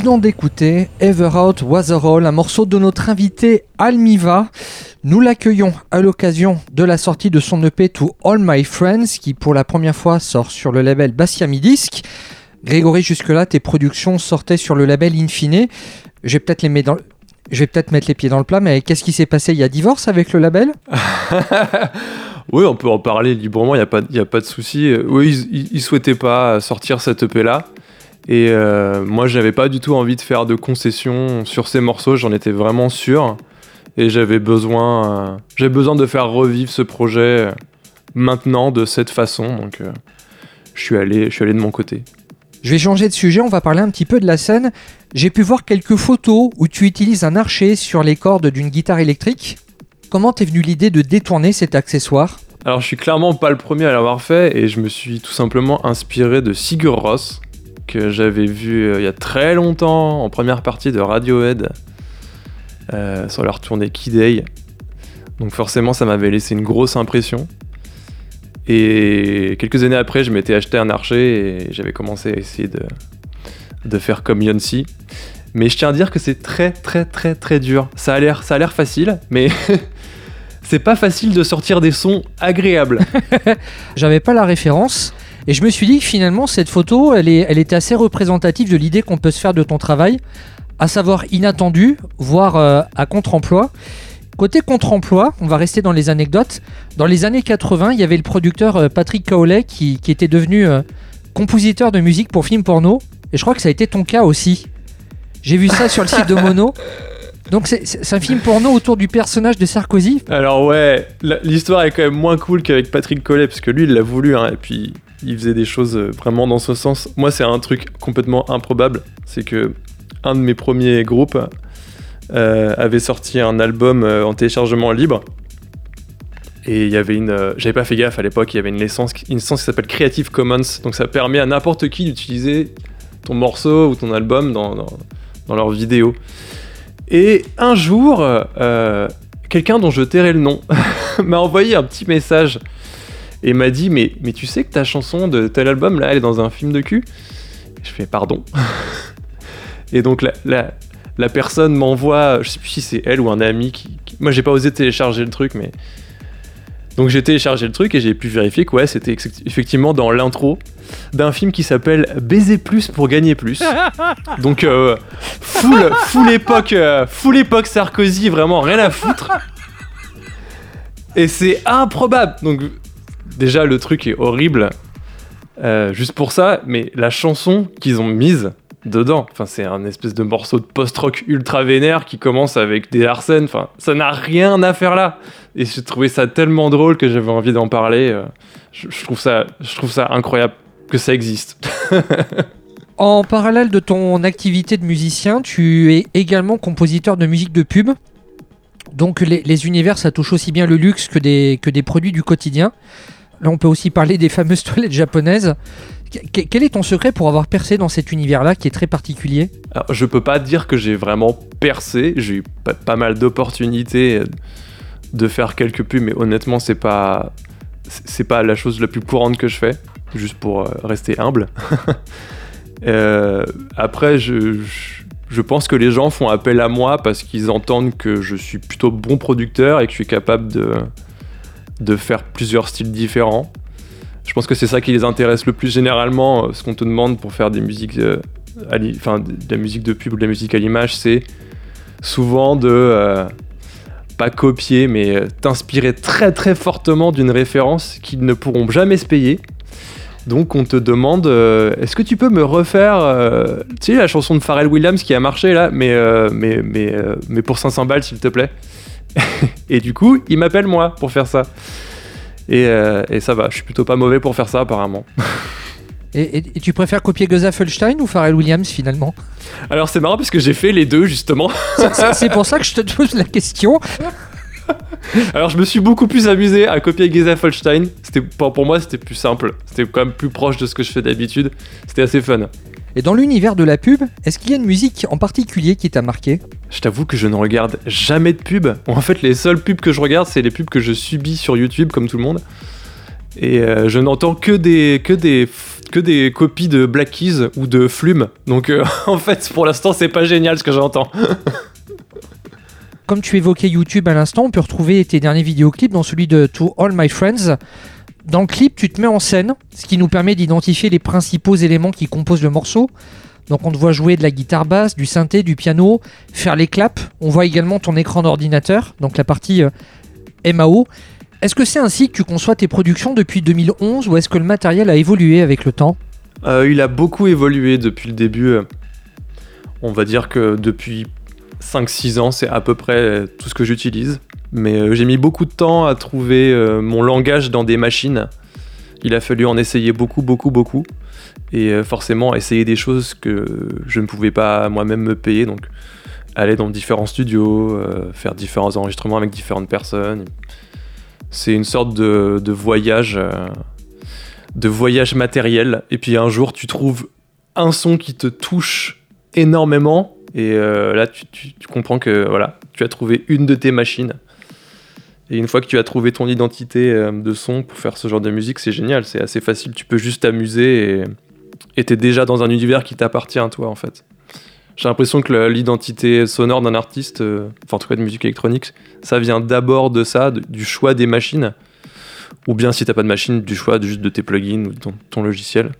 Venons d'écouter Ever Out Was a Roll, un morceau de notre invité Almiva. Nous l'accueillons à l'occasion de la sortie de son EP To All My Friends, qui pour la première fois sort sur le label Bassiami Disc. Grégory, jusque-là, tes productions sortaient sur le label Infine. Je vais peut-être mettre les pieds dans le plat, mais qu'est-ce qui s'est passé? Il y a divorce avec le label? [LAUGHS] Oui, on peut en parler librement, il n'y a pas de souci. Oui, ils ne souhaitaient pas sortir cette EP-là. Et euh, moi, j'avais pas du tout envie de faire de concessions sur ces morceaux, j'en étais vraiment sûr. Et j'avais besoin, euh, j'avais besoin de faire revivre ce projet maintenant de cette façon. Donc, euh, je, suis allé, je suis allé de mon côté. Je vais changer de sujet, on va parler un petit peu de la scène. J'ai pu voir quelques photos où tu utilises un archer sur les cordes d'une guitare électrique. Comment t'es venu l'idée de détourner cet accessoire? Alors je suis clairement pas le premier à l'avoir fait et je me suis tout simplement inspiré de Sigur Ross que j'avais vu euh, il y a très longtemps en première partie de Radiohead euh, sur leur tournée Key Day. Donc forcément ça m'avait laissé une grosse impression. Et quelques années après, je m'étais acheté un archer et j'avais commencé à essayer de, de faire comme Yonsei. Mais je tiens à dire que c'est très très très très dur. Ça a l'air, ça a l'air facile, mais [LAUGHS] c'est pas facile de sortir des sons agréables. [LAUGHS] J'avais pas la référence. Et je me suis dit que finalement, cette photo, elle, était assez représentative de l'idée qu'on peut se faire de ton travail, à savoir inattendu, voire euh, à contre-emploi. Côté contre-emploi, on va rester dans les anecdotes. Dans les années 80, il y avait le producteur euh, Patrick Cowley qui, était devenu euh, compositeur de musique pour films porno. Et je crois que ça a été ton cas aussi. J'ai vu ça sur le site de Mono. [LAUGHS] Donc c'est un film porno autour du personnage de Sarkozy. Alors ouais, l'histoire est quand même moins cool qu'avec Patrick Collet, parce que lui il l'a voulu, hein, et puis il faisait des choses euh, vraiment dans ce sens. Moi c'est un truc complètement improbable, c'est que un de mes premiers groupes euh, avait sorti un album euh, en téléchargement libre. Et il y avait une. J'avais pas fait gaffe à l'époque, il y avait une licence, une licence qui s'appelle Creative Commons. Donc ça permet à n'importe qui d'utiliser ton morceau ou ton album dans, dans, leur vidéo. Et un jour, quelqu'un dont je tairai le nom [LAUGHS] m'a envoyé un petit message et m'a dit mais, tu sais que ta chanson de tel album là elle est dans un film de cul? Je fais pardon. [LAUGHS] et donc la, la personne m'envoie, je sais plus si c'est elle ou un ami qui, moi j'ai pas osé télécharger le truc, mais donc j'ai téléchargé le truc et j'ai pu vérifier que ouais, c'était effectivement dans l'intro d'un film qui s'appelle Baiser plus pour gagner plus. [LAUGHS] Donc euh, full, full époque, euh, full époque Sarkozy, vraiment rien à foutre. Et c'est improbable. Donc déjà le truc est horrible, euh, juste pour ça, mais la chanson qu'ils ont mise dedans. Enfin, c'est un espèce de morceau de post-rock ultra vénère qui commence avec des Larsen. Enfin, ça n'a rien à faire là. Et j'ai trouvé ça tellement drôle que j'avais envie d'en parler. Euh, je, trouve ça, je trouve ça incroyable que ça existe. [LAUGHS] en parallèle de ton activité de musicien, tu es également compositeur de musique de pub. Donc les, les univers, ça touche aussi bien le luxe que des, que des produits du quotidien. Là, on peut aussi parler des fameuses [LAUGHS] toilettes japonaises. Quel est ton secret pour avoir percé dans cet univers-là qui est très particulier? Alors, Je peux pas dire que j'ai vraiment percé. J'ai eu pas, mal d'opportunités de faire quelques pubs, mais honnêtement, c'est pas pas la chose la plus courante que je fais, juste pour euh, rester humble. [LAUGHS] Euh, après, je, pense que les gens font appel à moi parce qu'ils entendent que je suis plutôt bon producteur et que je suis capable de faire plusieurs styles différents. Je pense que c'est ça qui les intéresse le plus généralement. Euh, ce qu'on te demande pour faire des musiques, euh, enfin de la musique de pub ou de la musique à l'image, c'est souvent de euh, pas copier, mais t'inspirer très très fortement d'une référence qu'ils ne pourront jamais se payer. Donc on te demande, est-ce que tu peux me refaire, tu sais la chanson de Pharrell Williams qui a marché là, mais mais mais mais pour 500 balles s'il te plaît? [LAUGHS] et du coup, il m'appelle moi pour faire ça. Euh, et, ça va, je suis plutôt pas mauvais pour faire ça apparemment. Et, tu préfères copier Felstein ou Pharrell Williams finalement? Alors c'est marrant parce que j'ai fait les deux justement. [LAUGHS] C'est pour ça que je te pose la question. Alors je me suis beaucoup plus amusé à copier Felstein. C'était pour moi c'était plus simple. C'était quand même plus proche de ce que je fais d'habitude. C'était assez fun. Et dans l'univers de la pub, est-ce qu'il y a une musique en particulier qui t'a marqué? Je t'avoue que je ne regarde jamais de pub. En fait, les seules pubs que je regarde, c'est les pubs que je subis sur YouTube, comme tout le monde. Et euh, je n'entends que des, que, des, que des copies de Black Keys ou de Flume. Donc euh, [LAUGHS] en fait, pour l'instant, c'est pas génial ce que j'entends. Comme tu évoquais YouTube à l'instant, on peut retrouver tes derniers vidéoclips dans celui de To All My Friends. Dans le clip, tu te mets en scène, ce qui nous permet d'identifier les principaux éléments qui composent le morceau. Donc on te voit jouer de la guitare basse, du synthé, du piano, faire les claps. On voit également ton écran d'ordinateur, donc la partie euh, MAO. Est-ce que c'est ainsi que tu conçois tes productions depuis 2011 ou est-ce que le matériel a évolué avec le temps? Euh, il a beaucoup évolué depuis le début. euh. On va dire que depuis 5-6 ans, c'est à peu près tout ce que j'utilise. Mais euh, j'ai mis beaucoup de temps à trouver euh, mon langage dans des machines. Il a fallu en essayer beaucoup, beaucoup, beaucoup. Et euh, forcément, essayer des choses que je ne pouvais pas moi-même me payer. Donc, aller dans différents studios, faire différents enregistrements avec différentes personnes. C'est une sorte de, voyage. de voyage matériel. Et puis un jour, tu trouves un son qui te touche énormément. Et là, tu, tu- tu comprends que voilà, tu as trouvé une de tes machines. Et une fois que tu as trouvé ton identité euh, de son pour faire ce genre de musique, c'est génial, c'est assez facile. Tu peux juste t'amuser et t'es déjà dans un univers qui t'appartient à toi en fait. J'ai l'impression que l'identité sonore d'un artiste, euh, enfin en tout cas de musique électronique, ça vient d'abord de ça, du choix des machines. Ou bien si t'as pas de machine, du choix juste de tes plugins ou de ton logiciel.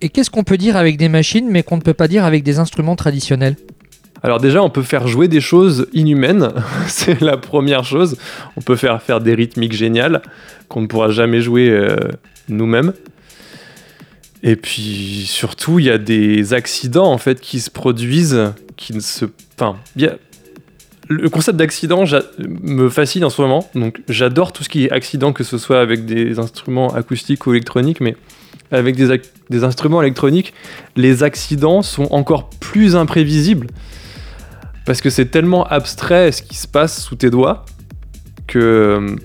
Et qu'est-ce qu'on peut dire avec des machines mais qu'on ne peut pas dire avec des instruments traditionnels? Alors déjà, on peut faire jouer des choses inhumaines, [LAUGHS] c'est la première chose. On peut faire faire des rythmiques géniales qu'on ne pourra jamais jouer euh, nous-mêmes. Et puis surtout, il y a des accidents en fait qui se produisent, qui ne se, enfin, le concept d'accident me fascine en ce moment. Donc j'adore tout ce qui est accident, que ce soit avec des instruments acoustiques ou électroniques, mais avec des instruments électroniques, les accidents sont encore plus imprévisibles parce que c'est tellement abstrait ce qui se passe sous tes doigts que euh,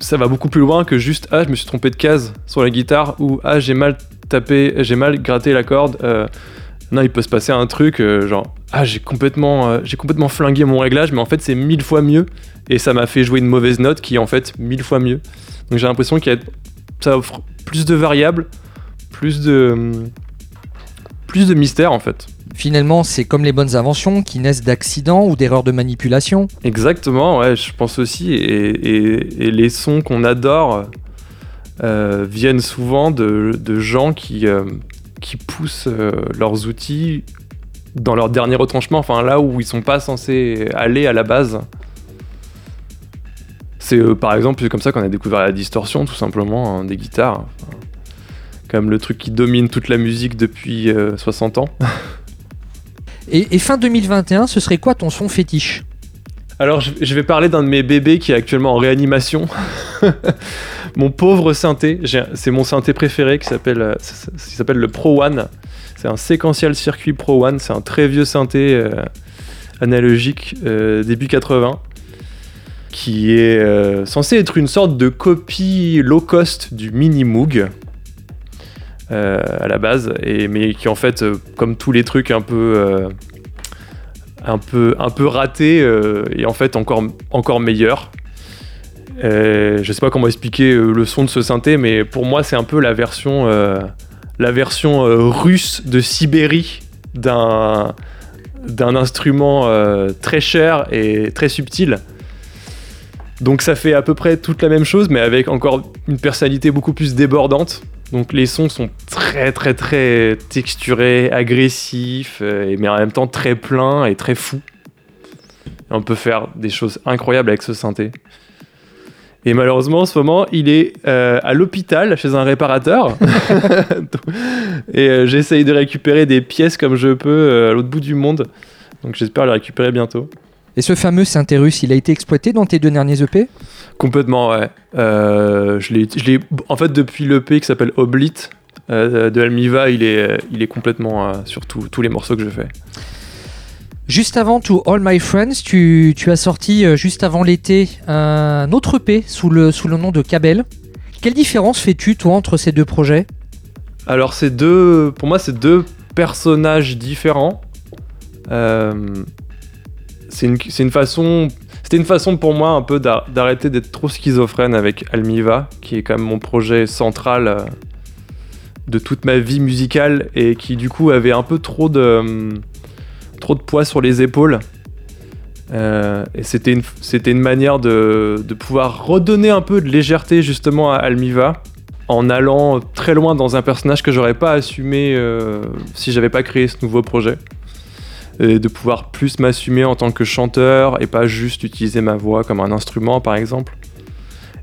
ça va beaucoup plus loin que juste ah je me suis trompé de case sur la guitare ou ah j'ai mal tapé j'ai mal gratté la corde Euh, non il peut se passer un truc euh, genre ah j'ai complètement j'ai complètement flingué mon réglage mais en fait c'est mille fois mieux et ça m'a fait jouer une mauvaise note qui est en fait mille fois mieux. Donc j'ai l'impression qu'il ça offre plus de variables plus de plus de mystère en fait Finalement, c'est comme les bonnes inventions qui naissent d'accidents ou d'erreurs de manipulation. Exactement, ouais, je pense aussi. Et, et- et les sons qu'on adore euh, viennent souvent de, de gens qui, euh, qui poussent euh, leurs outils dans leur dernier retranchement, enfin là où ils sont pas censés aller à la base. C'est euh, par exemple comme ça qu'on a découvert la distorsion, tout simplement, hein, des guitares. Enfin, comme le truc qui domine toute la musique depuis euh, 60 ans. [LAUGHS] Et, et fin 2021, ce serait quoi ton son fétiche? Alors, je, vais parler d'un de mes bébés qui est actuellement en réanimation. [LAUGHS] mon pauvre synthé, c'est mon synthé préféré qui s'appelle euh, s'appelle le Pro One. C'est un séquential circuit Pro One. C'est un très vieux synthé euh, analogique euh, début 80 qui est censé être une sorte de copie low cost du Mini Moog. Euh, à la base, mais qui en fait, euh, comme tous les trucs un peu euh, un peu, un peu raté euh, et en fait encore, encore meilleur. Euh, je sais pas comment expliquer le son de ce synthé, mais pour moi c'est un peu la version, la version russe de Sibérie d'un d'un instrument très cher et très subtil. Donc ça fait à peu près toute la même chose, mais avec encore une personnalité beaucoup plus débordante. Donc les sons sont très très très texturés, agressifs, euh, et- mais en même temps très pleins et très fous. Et on peut faire des choses incroyables avec ce synthé. Et malheureusement en ce moment il est euh, à l'hôpital chez un réparateur. [LAUGHS] [LAUGHS] et euh, j'essaye de récupérer des pièces comme je peux euh, à l'autre bout du monde. Donc j'espère le récupérer bientôt. Et ce fameux synthé russe, il a été exploité dans tes deux derniers EP Complètement, ouais. Euh, je l'ai, je l'ai- en fait, depuis l'EP qui s'appelle Oblit euh, de Almiva, il est, il est complètement euh, sur tout- tous les morceaux que je fais. Juste avant To All My Friends, tu, tu as sorti juste avant l'été un autre EP sous le, sous le nom de Cabel. Quelle différence fais-tu toi entre ces deux projets? Alors, c'est deux, pour moi, c'est deux personnages différents. C'est une, c'est une façon. C'était une façon pour moi un peu d'ar- d'arrêter d'être trop schizophrène avec Almiva, qui est quand même mon projet central euh, de toute ma vie musicale et qui du coup avait un peu trop de, hum, trop de poids sur les épaules. Euh, et c'était une, une manière de, de pouvoir redonner un peu de légèreté justement à Almiva en allant très loin dans un personnage que j'aurais pas assumé euh, si j'avais pas créé ce nouveau projet. Et de pouvoir plus m'assumer en tant que chanteur et pas juste utiliser ma voix comme un instrument par exemple.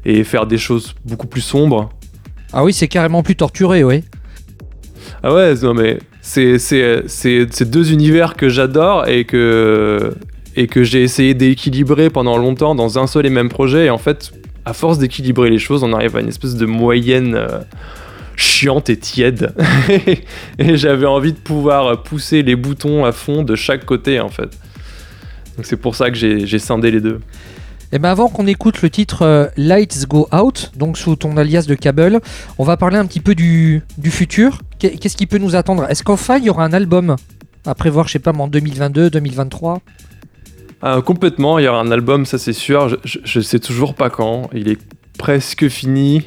Et faire des choses beaucoup plus sombres. Ah oui, c'est carrément plus torturé, oui. Ah ouais, non mais c'est deux univers que j'adore et que et que j'ai essayé d'équilibrer pendant longtemps dans un seul et même projet et en fait à force d'équilibrer les choses, on arrive à une espèce de moyenne euh, chiante et tiède. [LAUGHS] et j'avais envie de pouvoir pousser les boutons à fond de chaque côté en fait. Donc c'est pour ça que j'ai j'ai scindé les deux. Et ben avant qu'on écoute le titre euh, Lights Go Out, donc sous ton alias de Cable, on va parler un petit peu du, du futur. Qu'est- Qu'est-ce qui peut nous attendre? Est-ce qu'enfin il y aura un album à prévoir, je sais pas, en 2022, 2023 Ah, complètement, il y aura un album, ça c'est sûr. Je, je- je sais toujours pas quand. Il est presque fini.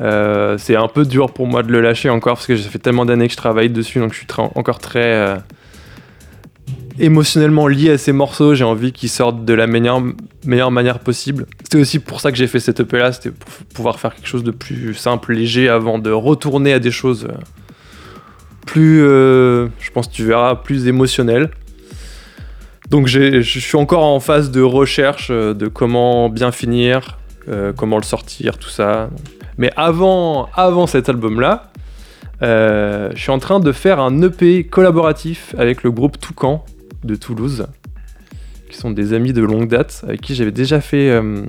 Euh, c'est un peu dur pour moi de le lâcher encore parce que ça fait tellement d'années que je travaille dessus, donc je suis encore très euh, émotionnellement lié à ces morceaux. J'ai envie qu'ils sortent de la meilleure, manière possible. C'était aussi pour ça que j'ai fait cette EP là, c'était pour pouvoir faire quelque chose de plus simple, léger, avant de retourner à des choses euh, plus, je pense tu verras, plus émotionnelles. Donc je suis encore en phase de recherche de comment bien finir, comment le sortir, tout ça. Mais avant, avant cet album-là, euh, je suis en train de faire un EP collaboratif avec le groupe Toucan de Toulouse, qui sont des amis de longue date, avec qui j'avais déjà fait euh,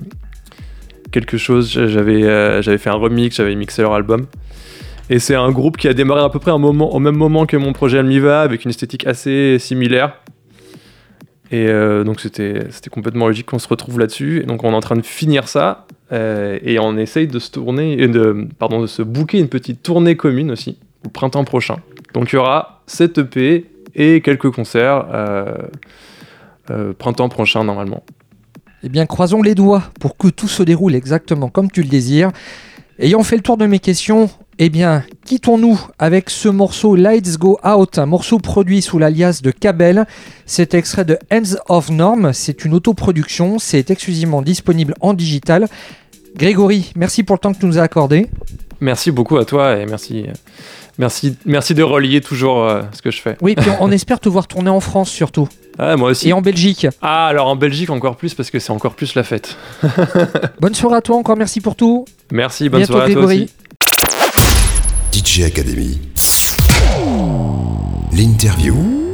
quelque chose. J'avais euh, j'avais fait un remix, j'avais mixé leur album. Et c'est un groupe qui a démarré à peu près au même moment que mon projet Almiva, avec une esthétique assez similaire. Et euh, donc c'était complètement logique qu'on se retrouve là-dessus. Et donc on est en train de finir ça euh, et on essaye de se tourner, de, pardon, de se booker une petite tournée commune aussi au printemps prochain. Donc il y aura cette EP et quelques concerts euh, euh, printemps prochain normalement. Eh bien, croisons les doigts pour que tout se déroule exactement comme tu le désires. Ayant fait le tour de mes questions, eh bien, quittons-nous avec ce morceau Lights Go Out, un morceau produit sous l'alias de Cabel. C'est extrait de Hands of Norm, c'est une autoproduction, c'est exclusivement disponible en digital. Grégory, merci pour le temps que tu nous as accordé. Merci beaucoup à toi et merci, merci, merci de relier toujours euh, ce que je fais. Oui, puis on, on [LAUGHS] espère te voir tourner en France surtout, Ah, moi aussi. et en Belgique. Ah, alors en Belgique encore plus parce que c'est encore plus la fête. [LAUGHS] Bonne soirée à toi, encore merci pour tout. Merci, bonne Bientôt, soirée à toi aussi. DJ Academy. L'interview.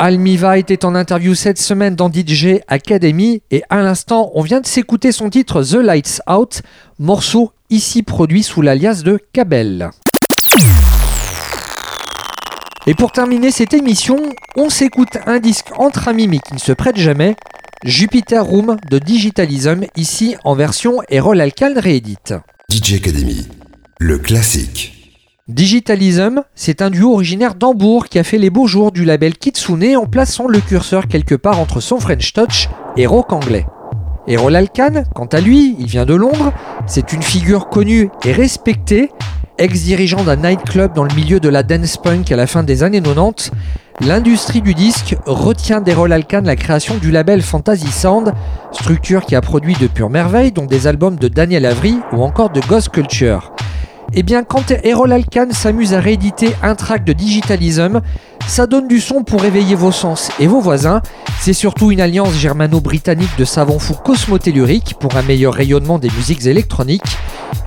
Almiva était en interview cette semaine dans DJ Academy et à l'instant, on vient de s'écouter son titre The Lights Out, morceau ici produit sous l'alias de Cabel. Et pour terminer cette émission, on s'écoute un disque entre amis mais qui ne se prête jamais, Jupiter Room de Digitalism, ici en version Erol Alcan réédite. DJ Academy, le classique. Digitalism, c'est un duo originaire d'Hambourg qui a fait les beaux jours du label Kitsune en plaçant le curseur quelque part entre son French Touch et rock anglais. Erol Alkan, quant à lui, il vient de Londres, c'est une figure connue et respectée, ex-dirigeant d'un nightclub dans le milieu de la dance punk à la fin des années 90, l'industrie du disque retient d'Erol Alkan la création du label Fantasy Sound, structure qui a produit de pures merveilles, dont des albums de Daniel Avery ou encore de Ghost Culture. Eh bien, quand Erol Alkan s'amuse à rééditer un track de Digitalism, ça donne du son pour éveiller vos sens et vos voisins. C'est surtout une alliance germano-britannique de savants fous cosmotelluriques pour un meilleur rayonnement des musiques électroniques.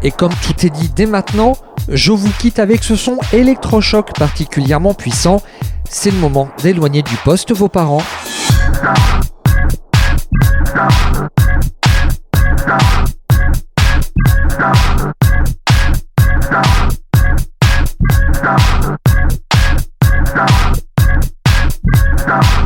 Et comme tout est dit dès maintenant, je vous quitte avec ce son électrochoc particulièrement puissant. C'est le moment d'éloigner du poste vos parents. Stop. Stop. Stop.